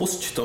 Pusť to.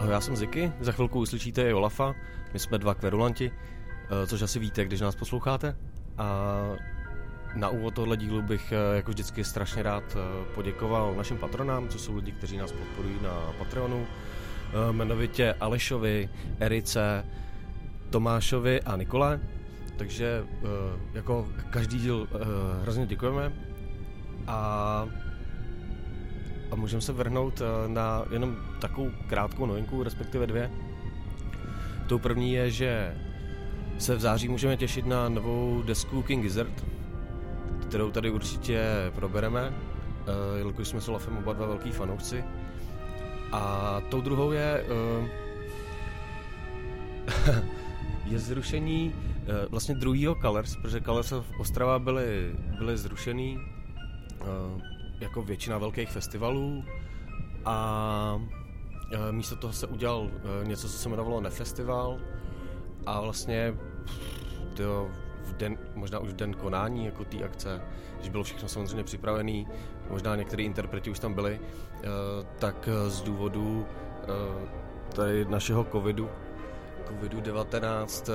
Ahoj, já jsem Ziky, za chvilku uslyšíte i Olafa, my jsme dva kverulanti, eh, což asi víte, když nás posloucháte. A na úvod tohle dílu bych eh, jako vždycky strašně rád eh, poděkoval našim patronám, co jsou lidi, kteří nás podporují na Patreonu, jmenovitě Alešovi, Erice, Tomášovi a Nikole. Takže jako každý díl hrozně děkujeme a a můžeme se vrhnout eh, na jenom takovou krátkou novinku, respektive dvě. Tou první je, že se v září můžeme těšit na novou desku King Gizzard, kterou tady určitě probereme, eh, jelikož jsme s Olafem oba dva velký fanoušci. A tou druhou je uh, je zrušení uh, vlastně druhýho Colors, protože Colors of Ostrava byly, byly zrušený. Uh, jako většina velkých festivalů a e, místo toho se udělal něco, co se jmenovalo Nefestival a vlastně to v den, možná už v den konání jako té akce, když bylo všechno samozřejmě připravené, možná některý interpreti už tam byli, tak z důvodu tady našeho covidu, covidu-19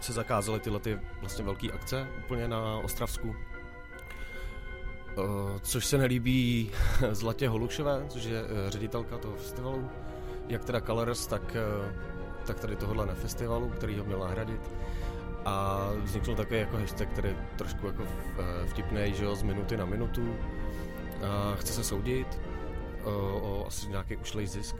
se zakázaly tyhle ty vlastně velké akce úplně na Ostravsku Uh, což se nelíbí Zlatě Holušové, což je ředitelka toho festivalu, jak teda Colors, tak, tak tady tohohle na festivalu, který ho měl nahradit. A vznikl také jako hashtag, který trošku jako vtipný, že z minuty na minutu. Uh, chce se soudit uh, o asi nějaký ušlej zisk.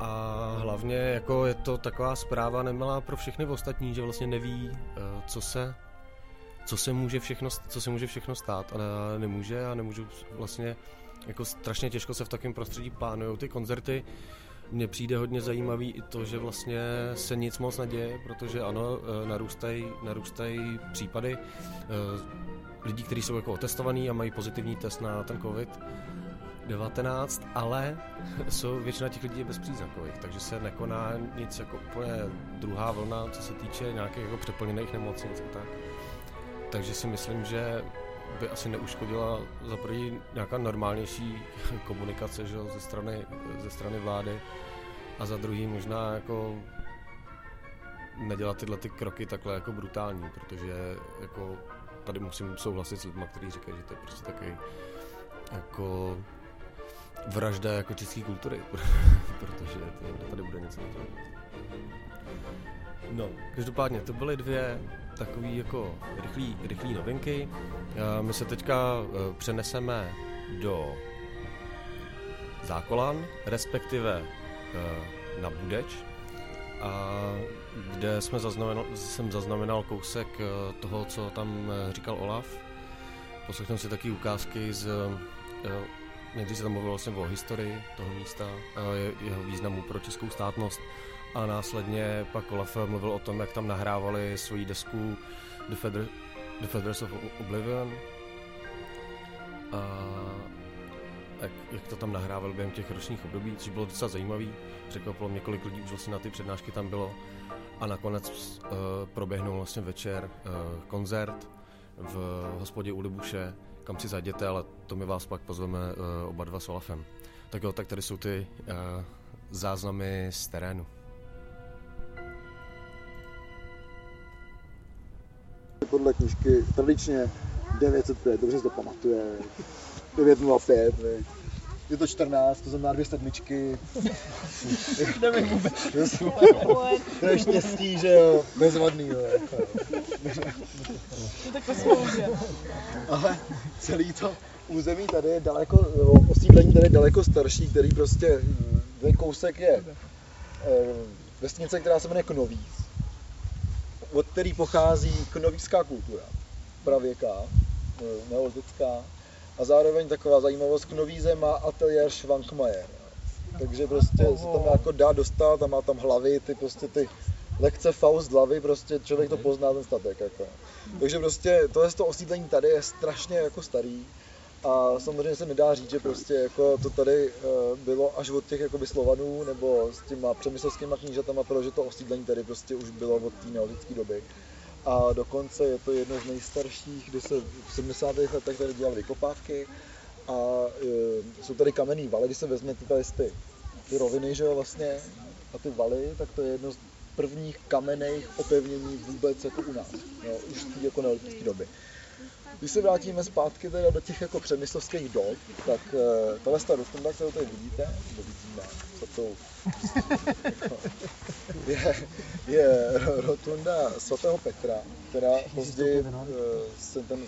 A hlavně jako je to taková zpráva nemalá pro všechny ostatní, že vlastně neví, uh, co se co se může všechno, co se může všechno stát, ale nemůže a nemůžu vlastně jako strašně těžko se v takovém prostředí plánují ty koncerty. Mně přijde hodně zajímavý i to, že vlastně se nic moc neděje, protože ano, e, narůstají, narůstají případy e, lidí, kteří jsou jako otestovaní a mají pozitivní test na ten covid. 19, ale jsou, většina těch lidí bezpříznakových, takže se nekoná nic jako úplně druhá vlna, co se týče nějakých jako přeplněných nemocnic a tak. Takže si myslím, že by asi neuškodila za první nějaká normálnější komunikace že, ze, strany, ze strany vlády a za druhý možná jako nedělat tyhle ty kroky takhle jako brutální, protože jako tady musím souhlasit s lidmi, kteří říkají, že to je prostě takový jako vražda jako české kultury, protože to, tady bude něco No, každopádně to byly dvě takový jako rychlý, rychlý novinky. My se teďka e, přeneseme do Zákolan, respektive e, na Budeč, a kde jsme zaznamenal, jsem zaznamenal kousek toho, co tam říkal Olaf. Poslechnu si taky ukázky z Nejdřív se tam mluvilo vlastně o historii toho místa, jeho významu pro českou státnost a následně pak Olaf mluvil o tom, jak tam nahrávali svoji desku The, Feder- The Feathers of Oblivion a jak, jak to tam nahrával během těch ročních období, což bylo docela zajímavý. Překvapilo mě, kolik lidí už vlastně na ty přednášky tam bylo. A nakonec uh, proběhnul vlastně večer uh, koncert v hospodě u Libuše, kam si zajděte, ale to my vás pak pozveme uh, oba dva s Olafem. Tak jo, tak tady jsou ty uh, záznamy z terénu. podle knížky tradičně 905, dobře si to pamatuje, 905, je to 14, to znamená dvě sedmičky. Nevím vůbec. to je štěstí, že jo, bezvadný, jo. Jako. To tak. Ale celý to území tady je daleko, osídlení tady je daleko starší, který prostě, ten kousek je eh, vesnice, která se jmenuje Knovíz od který pochází knovíská kultura, pravěká, neolitická, a zároveň taková zajímavost, Knovíze má ateliér Schwankmajer. Takže prostě se tam jako dá dostat a má tam hlavy, ty prostě ty lekce Faust hlavy, prostě člověk to pozná ten statek. Jako. Takže prostě tohle to osídlení tady je strašně jako starý A samozřejmě se nedá říct, že prostě jako to tady eh, bylo až od těch jakoby Slovanů nebo s těma přemyslovskými knížatama, protože to osídlení tady prostě už bylo od té neolitické doby. A dokonce je to jedno z nejstarších, kdy se v 70. letech tady dělali vykopávky a e, jsou tady kamenný valy, když se vezmete tady ty, ty roviny, že jo, vlastně, a ty valy, tak to je jedno z prvních kamenných opevnění vůbec jako u nás, jo, už z té jako neolitické doby. Když se vrátíme zpátky teda do těch jako přemyslovských dob, tak uh, tahle ta rotunda, kterou tady vidíte, nebo vidíme, co to jako, je, je rotunda svatého Petra, která později uh, se ten uh,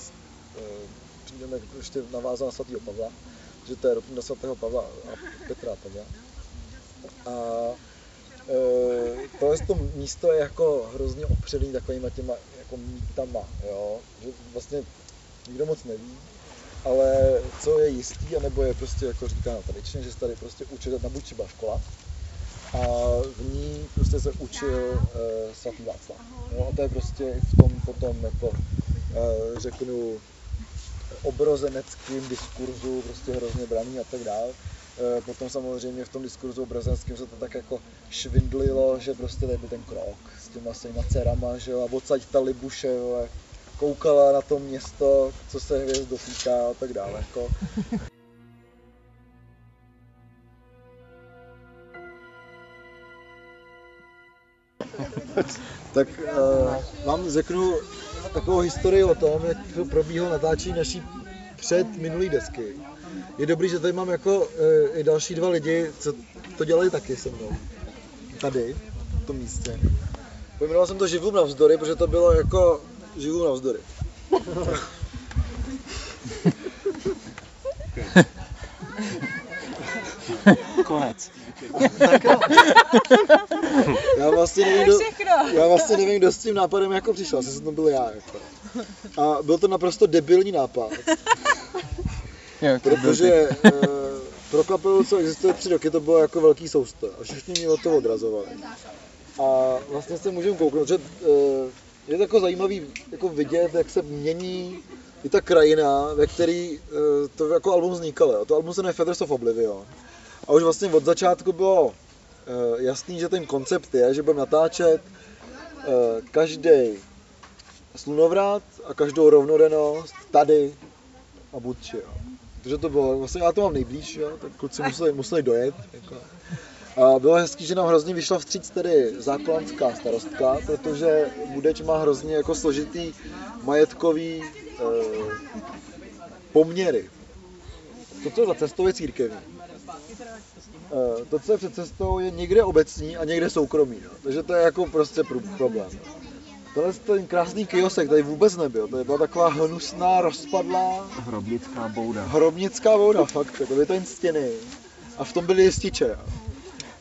přijdeme ještě navázal na svatého Pavla, že to je rotunda svatého Pavla a Petra a Pavla. A e, tohle to místo je jako hrozně opředný takovýma těma jako mýtama, jo? že vlastně nikdo moc neví, ale co je jistý, anebo je prostě jako říká na tradičně, že se tady prostě učil na buď třeba škola, a v ní prostě se učil uh, svatý Václav. No, a to je prostě v tom potom jako, uh, řeknu, obrozeneckým diskurzu prostě hrozně braný a tak dále. E, potom samozřejmě v tom diskurzu obrazenském se to tak jako švindlilo, že prostě tady ten krok s těma svýma dcerama, že jo, a odsaď ta Libuše, koukala na to město, co se hvězd dotýká a tak dále. Jako. Tak uh, vám řeknu takovou historii o tom, jak to probíhalo natáčení naší před minulý desky. Je dobrý, že tady mám jako uh, i další dva lidi, co to dělají taky se mnou. Tady, v tom místě. Pojmenoval jsem to Živům navzdory, protože to bylo jako Živům navzdory. Konec. Já vlastně nevím, kdo, já vlastně nevím, kdo s tím nápadem jako přišel, asi jsem to byl já. Jako. A byl to naprosto debilní nápad, protože uh, pro kapelu, co existuje tři roky, to bylo jako velký sousto a všichni mě od toho odrazovali. A vlastně se můžeme kouknout, že uh, je to jako zajímavý jako vidět, jak se mění i ta krajina, ve který uh, to jako album vznikalo. jo. To album se jmenuje Feathers of Oblivion. A už vlastně od začátku bylo uh, jasný, že ten koncept je, že budeme natáčet uh, každý slunovrat a každou rovnodennost tady a Budči, jo. Takže to bylo, vlastně já to mám nejblíž, jo, tak kluci museli, museli dojet. Jako. A bylo hezký, že nám hrozně vyšla vstříc tedy záklanská starostka, protože Budeč má hrozně jako složitý majetkový eh, poměry. To, co je za cestou, je církevní. Eh, to, co je před cestou, je někde obecní a někde soukromý. No. Takže to je jako prostě problém. Tohle ten krásný kiosek tady vůbec nebyl. To byla taková hnusná, rozpadlá Hrobnická bouda. hrobnická voda, fakt. Jako byly to jen stěny. A v tom byly jističe. jo.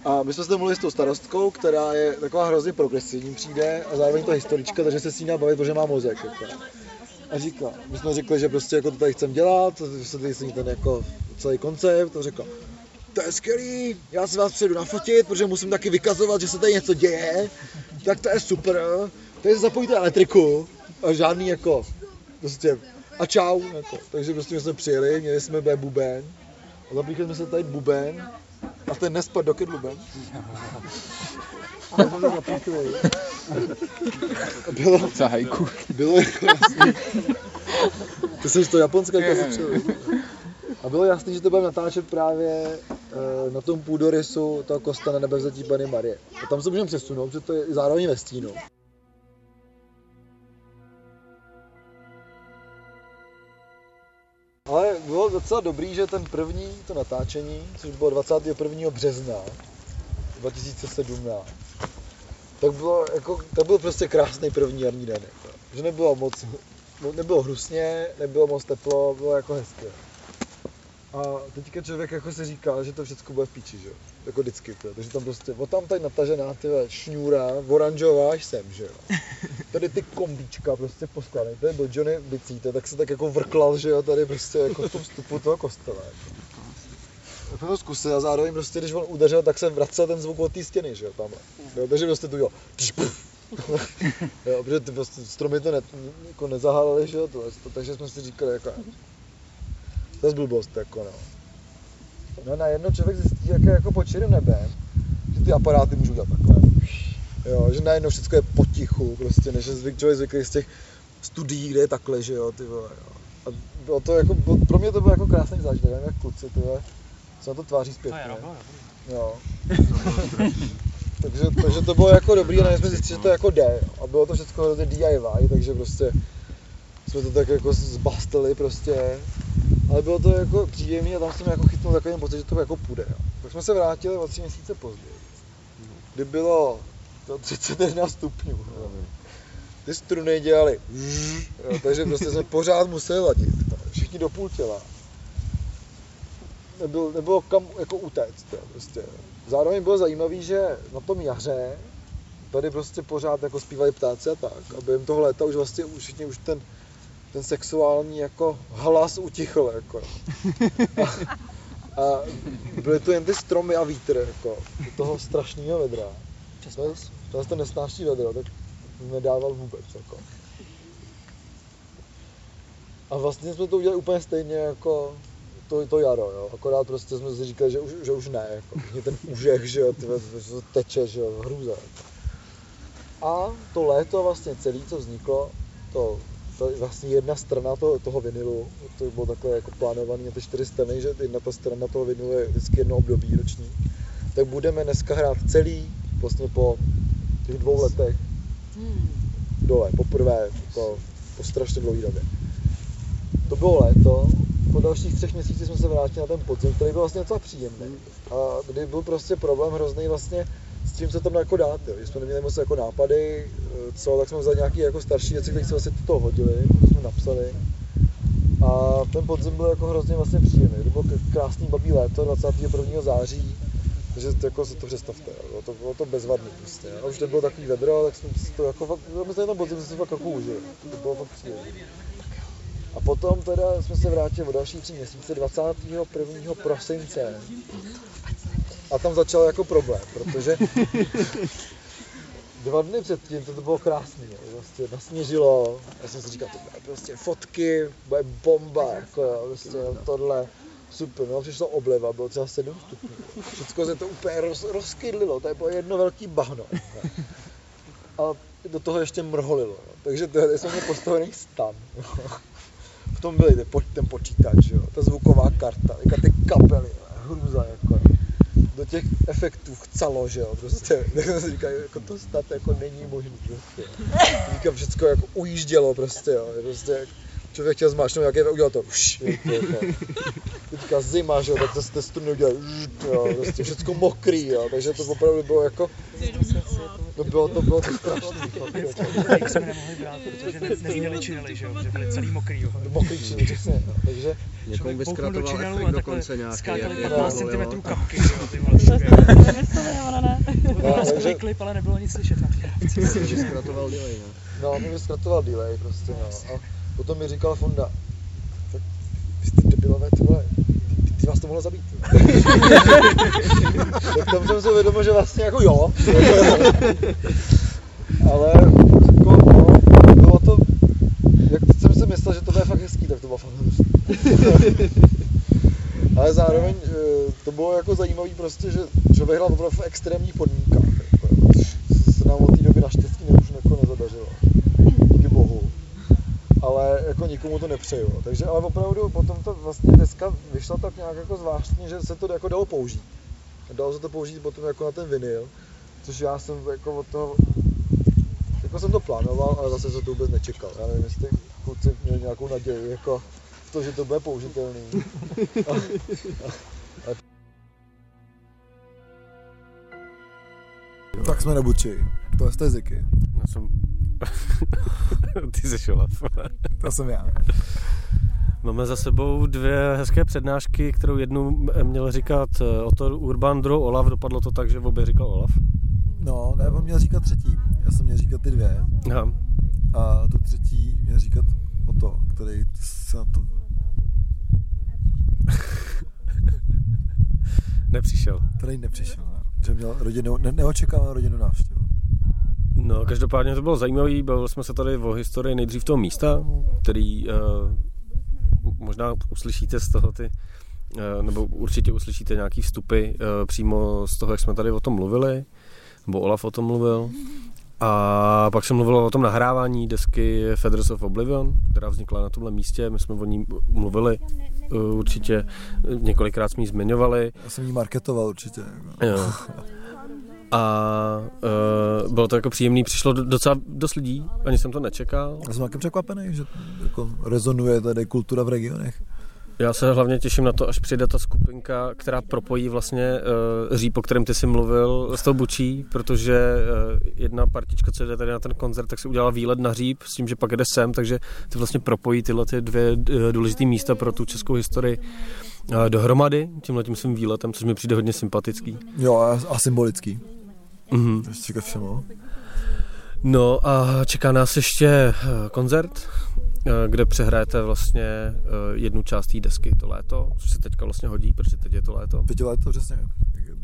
A my jsme se mluvili s tou starostkou, která je taková hrozně progresivní přijde a zároveň to historička, takže se s ní dá bavit, protože má mozek. Jako. A říká, my jsme řekli, že prostě jako to tady chcem dělat, vysvětlili si ten jako celý koncept a řekla, to je skvělý, já si vás přijedu nafotit, protože musím taky vykazovat, že se tady něco děje, tak to je super, takže zapojíte elektriku a žádný jako, prostě a čau, jako. takže prostě my jsme přijeli, měli jsme B buben a zapíchli jsme se tady buben a ten nespad do kedluben. To bylo, Za hajku. bylo jako jasný. Ty jsi to japonské kazičil. A bylo jasný, že to budeme natáčet právě eh, na tom půdorysu toho kosta na nebevzetí Pany Marie. A tam se můžeme přesunout, že to je zároveň ve stínu. Ale bylo docela dobrý, že ten první, to natáčení, což bylo 21. března 2017, tak bylo jako, to byl prostě krásný první jarní den. Jako. Že nebylo moc, mo- nebylo hnusně, nebylo moc teplo, bylo jako hezké. A teďka člověk jako si říká, že to všechno bude v píči, že jo? Jako vždycky, to. takže tam prostě, o tam tady natažená ty šňůra, oranžová až sem, že jo? Tady ty kombíčka prostě poskládaný, tady byl Johnny Bicíte, tak se tak jako vrklal, že jo, tady prostě jako v tom vstupu toho kostela. Jako. Tak jsme to zkusil a zároveň prostě, když on udeřil, tak se vracel ten zvuk od té stěny, že jo, tamhle. Jo, takže prostě tu jo, jo, protože ty prostě stromy to ne, jako nezahálely, že jo, to, takže jsme si říkali, jako, To je blbost, jako no. No najednou člověk zjistí, jak je jako pod širým nebem, že ty aparáty můžou dělat takhle. Jo, že najednou všechno je potichu, prostě, než je zvyk, člověk zvyklý z těch studií, kde je takhle, že jo, ty vole, jo. A bylo to jako, bylo, pro mě to byl jako krásný zážitek, nevím jak kluci, ty vole, se na to tváří zpětně. Jo. takže, takže to bylo jako dobrý a najednou jsme zjistili, že to jako jde. A bylo to všechno DIY, takže prostě jsme to tak jako zbastili prostě. Ale bylo to jako příjemné a tam jsem jako chytnul takový pocit, že to jako půjde. Jo. Tak jsme se vrátili o tři měsíce později, kdy bylo to 31 stupňů. Jo. Ty struny dělali, jo, takže prostě jsme pořád museli ladit. Všichni do půl těla. Nebylo, nebylo kam jako utéct. Jo, prostě. Zároveň bylo zajímavé, že na tom jaře tady prostě pořád jako zpívali ptáci a tak. A během toho léta už vlastně už všichni už ten, ten sexuální jako hlas utichl. Jako. A, a byly to jen ty stromy a vítr jako, do toho strašného vedra. To je, to je to nesnáší vedro, tak nedával vůbec. Jako. A vlastně jsme to udělali úplně stejně jako to, to jaro, jo. Akorát prostě jsme si říkali, že už, že už ne, jako. Mě ten úžeh, že jo, tyhle, že to teče, že jo, hrůza. Jako. A to léto vlastně celé, co vzniklo, to, to je vlastně jedna strana toho, toho vinilu, to bylo takhle jako plánované na ty čtyři strany, že jedna ta strana toho vinilu je vždycky jedno období roční. Tak budeme dneska hrát celý, vlastně po těch dvou letech dole, poprvé, jako po strašně dlouhé době. To bylo léto, po dalších třech měsících jsme se vrátili na ten podzim, který byl vlastně docela příjemný. A kdy byl prostě problém hrozný vlastně s tím, co tam jako dát, jo. Že jsme neměli moc jako nápady, eh, co, tak jsme vzali nějaké jako starší věci, které se vlastně do toho hodili, to jsme napsali. A ten podzim byl jako hrozně vlastně příjemný. To bylo krásný babí léto 21. září, takže jako si to představte, bylo to, bylo to bezvadný prostě. A už nebylo takový vedro, tak jsme si to jako fakt, my jsme ten podzim jsme fakt jako užili. To bylo fakt příjemné. A potom teda jsme se vrátili o další tři měsíce, 21. prosince. A tam začal jako problém, protože dva dny předtím to, to bylo krásný, jo. prostě nasněžilo, já jsem si říkal, to bude prostě fotky, bude bomba, jako jo, prostě tohle, super, no přišla obleva, bylo třeba 7 stupňů, všechno se to úplně roz, rozkydlilo, to je bylo jedno velký bahno. jako. A do toho ještě mrholilo, jo. takže tady jsem měl postavený stan. jo. V tom po- ten počítač, jo, ta zvuková karta, ty kapely, jo, hrůza, jako, do těch efektů chcelo, že jo, prostě, tak jsem si říkal, jako to snad jako není možný, prostě. Říkám, všechno jako ujíždělo, prostě, jo, prostě, člověk chtěl zmáčknout nějaké, udělal to, už, jako, teďka zima, že jo, tak to z té struny udělal, jo, prostě všechno mokrý, jo, takže to opravdu bylo jako, to bylo, to bylo to strašný, jako. Tak jsme nemohli brát, protože ne, neměli činely, že jo, že byli celý mokrý, jo. mokrý činy, přesně, no. takže Někomu vyskratoval činelu efekt dokonce nějaký. skákali jak 15 je to, cm kapky, že jo, ty vole, ne. To No, no, takže- klip, ale nebylo nic slyšet té dávce. Vyskratoval delay, no. No, mi zkratoval delay prostě, no. A potom mi říkal Fonda, tak vy jste debilové, ty vole, vás to mohlo zabít. tak tam jsem si uvědomil, že vlastně jako jo. Ale jako, no, bylo to, jak jsem si myslel, že to bude fakt hezký, tak to bylo fakt. Ale zároveň eh, to bylo jako zajímavý prostě, že člověk hrál opravdu v extrémních podmínkách. Jako, se nám od té doby naštěstí ne, už jako. Ale jako nikomu to nepřeju. Takže ale opravdu potom to vlastně dneska vyšlo tak nějak jako zvláštně, že se to jako dalo použít. Dalo se to použít potom jako na ten vinyl, což já jsem jako od toho, jako jsem to plánoval, ale zase se to vůbec nečekal. Já nevím, jestli kluci měli nějakou naději jako v to, že to bude použitelný. tak jsme nebuči. To je Ziky. Já jsem... Ty jsi Olaf. To jsem já. Máme za sebou dvě hezké přednášky, kterou jednu měl říkat eh, Otto Urban, druhou Olaf. Dopadlo to tak, že v obě říkal Olaf. No, ne, on měl říkat třetí. Já jsem měl říkat ty dvě. Aha. A tu třetí měl říkat o to, který se na to... Nepřišel. Který nepřišel. Ne? Že měl rodinu, ne, neočekávanou rodinu návštěvu. No, každopádně to bylo zajímavé. Bavili jsme se tady o historii nejdřív toho místa, který uh, možná uslyšíte z toho ty, eh, nebo určitě uslyšíte nějaký vstupy eh, přímo z toho, jak jsme tady o tom mluvili, nebo Olaf o tom mluvil. A pak jsem mluvil o tom nahrávání desky Feathers of Oblivion, která vznikla na tomhle místě. My jsme o ní mluvili určitě, několikrát jsme ji zmiňovali. Já jsem jí marketoval určitě. Jako. Jo. A uh, bylo to jako příjemný, přišlo do- docela dost lidí, ani jsem to nečekal. Já jsem taky překvapený, že jako rezonuje tady kultura v regionech. Já se hlavně těším na to, až přijde ta skupinka, která propojí vlastně uh, říp, o kterém ty jsi mluvil, s tou bučí, protože uh, jedna partička, co jde tady na ten koncert, tak si udělala výlet na říp s tím, že pak jde sem, takže ty vlastně propojí tyhle ty dvě uh, důležité místa pro tu českou historii uh, dohromady, tímhle tím svým výletem, což mi přijde hodně sympatický. Jo, a, a symbolický. Mhm. Ještě ke všemu. No a čeká nás ještě eh, koncert, eh, kde přehrajete vlastně eh, jednu část té desky to léto, což se teďka vlastně hodí, protože teď je to léto. Pěti let to přesně.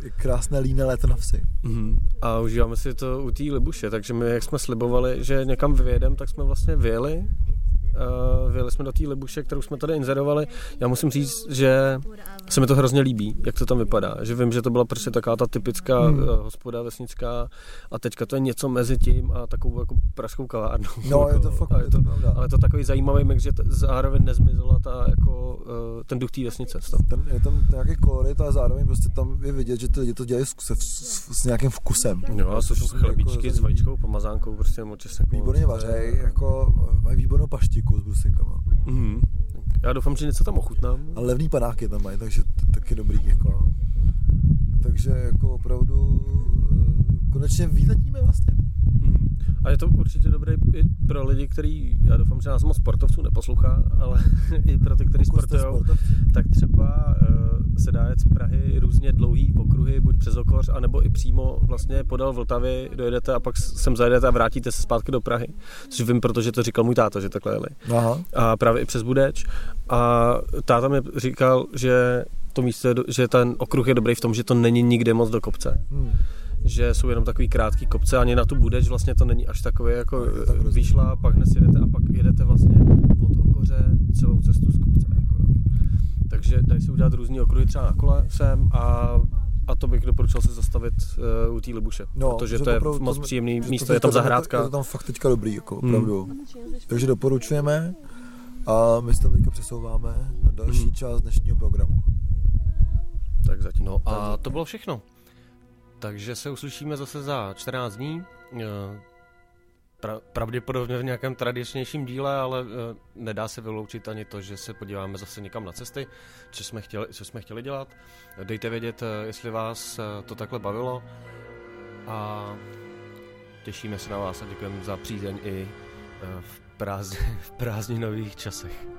Je krásné líné léto na vsi. Mhm. A užíváme si to u té Libuše, takže my, jak jsme slibovali, že někam vyjedeme, tak jsme vlastně vyjeli. Uh, vyjeli jsme do té Libuše, kterou jsme tady inzerovali. Já musím říct, že se mi to hrozně líbí, jak to tam vypadá. Že vím, že to byla prostě taková ta typická Hmm. hmm. hospoda vesnická a teďka to je něco mezi tím a takovou jako pražskou kavárnou. No, je Jako, to fakt, a je to pravda. ale je to takový zajímavý mix, že t- zároveň nezmizela ta, jako, uh, ten duch té vesnice. toho. Ten, je tam nějaký kolorit, ale zároveň prostě tam je vidět, že ty lidi to dělají s, s, s, nějakým vkusem. Jo, a jsou mi chlebíčky jako s vajíčkou, pomazánkou, prostě nebo česnekou. Výborně vařej, jako mají výbornou paštiku s brusinkama. Mhm. Já doufám, že něco tam ochutnám. A levný panáky tam mají, takže to taky dobrý. Jako. Takže jako opravdu eh, konečně výletíme vlastně. Mhm. A je to určitě dobré i pro lidi, kteří, já doufám, že nás moc sportovců neposlouchá, ale i pro ty, kteří sportují, tak třeba uh, se dá jet z Prahy různě dlouhý okruhy, buď přes Okoř, anebo i přímo vlastně podél Vltavy dojedete a pak sem zajedete a vrátíte se zpátky do Prahy. Což vím, protože to říkal můj táta, že takhle jeli. Aha. a právě i přes Budeč. A táta mi říkal, že to místo, že ten okruh je dobrý v tom, že to není nikde moc do kopce. Hmm. Že jsou jenom takový krátký kopce, ani na tu Budeč vlastně to není až takové jako to tak hrozný. výšla, pak hned jedete a pak jedete vlastně od Okoře celou cestu z kopce. Jako. Takže dají se udělat různý okruhy třeba na kole sem a a to bych doporučil se zastavit uh, u té Libuše, No, protože že to je opravdu moc to- příjemný že místo, to je tam zahrádka. Je to tam fakt teďka dobrý, jako Hmm. opravdu. Takže doporučujeme a my se tam teďka přesouváme na další Hmm. část dnešního programu. Tak zatím. No a to bylo všechno. Takže se uslyšíme zase za 14 dní. Eh, Pra, pravděpodobně v nějakém tradičnějším díle, ale eh, nedá se vyloučit ani to, že se podíváme zase někam na cesty, co jsme chtěli, co jsme chtěli dělat. Dejte vědět, eh, jestli vás to takhle bavilo a těšíme se na vás a děkujeme za přízeň i v, prázdni, v prázdninových časech.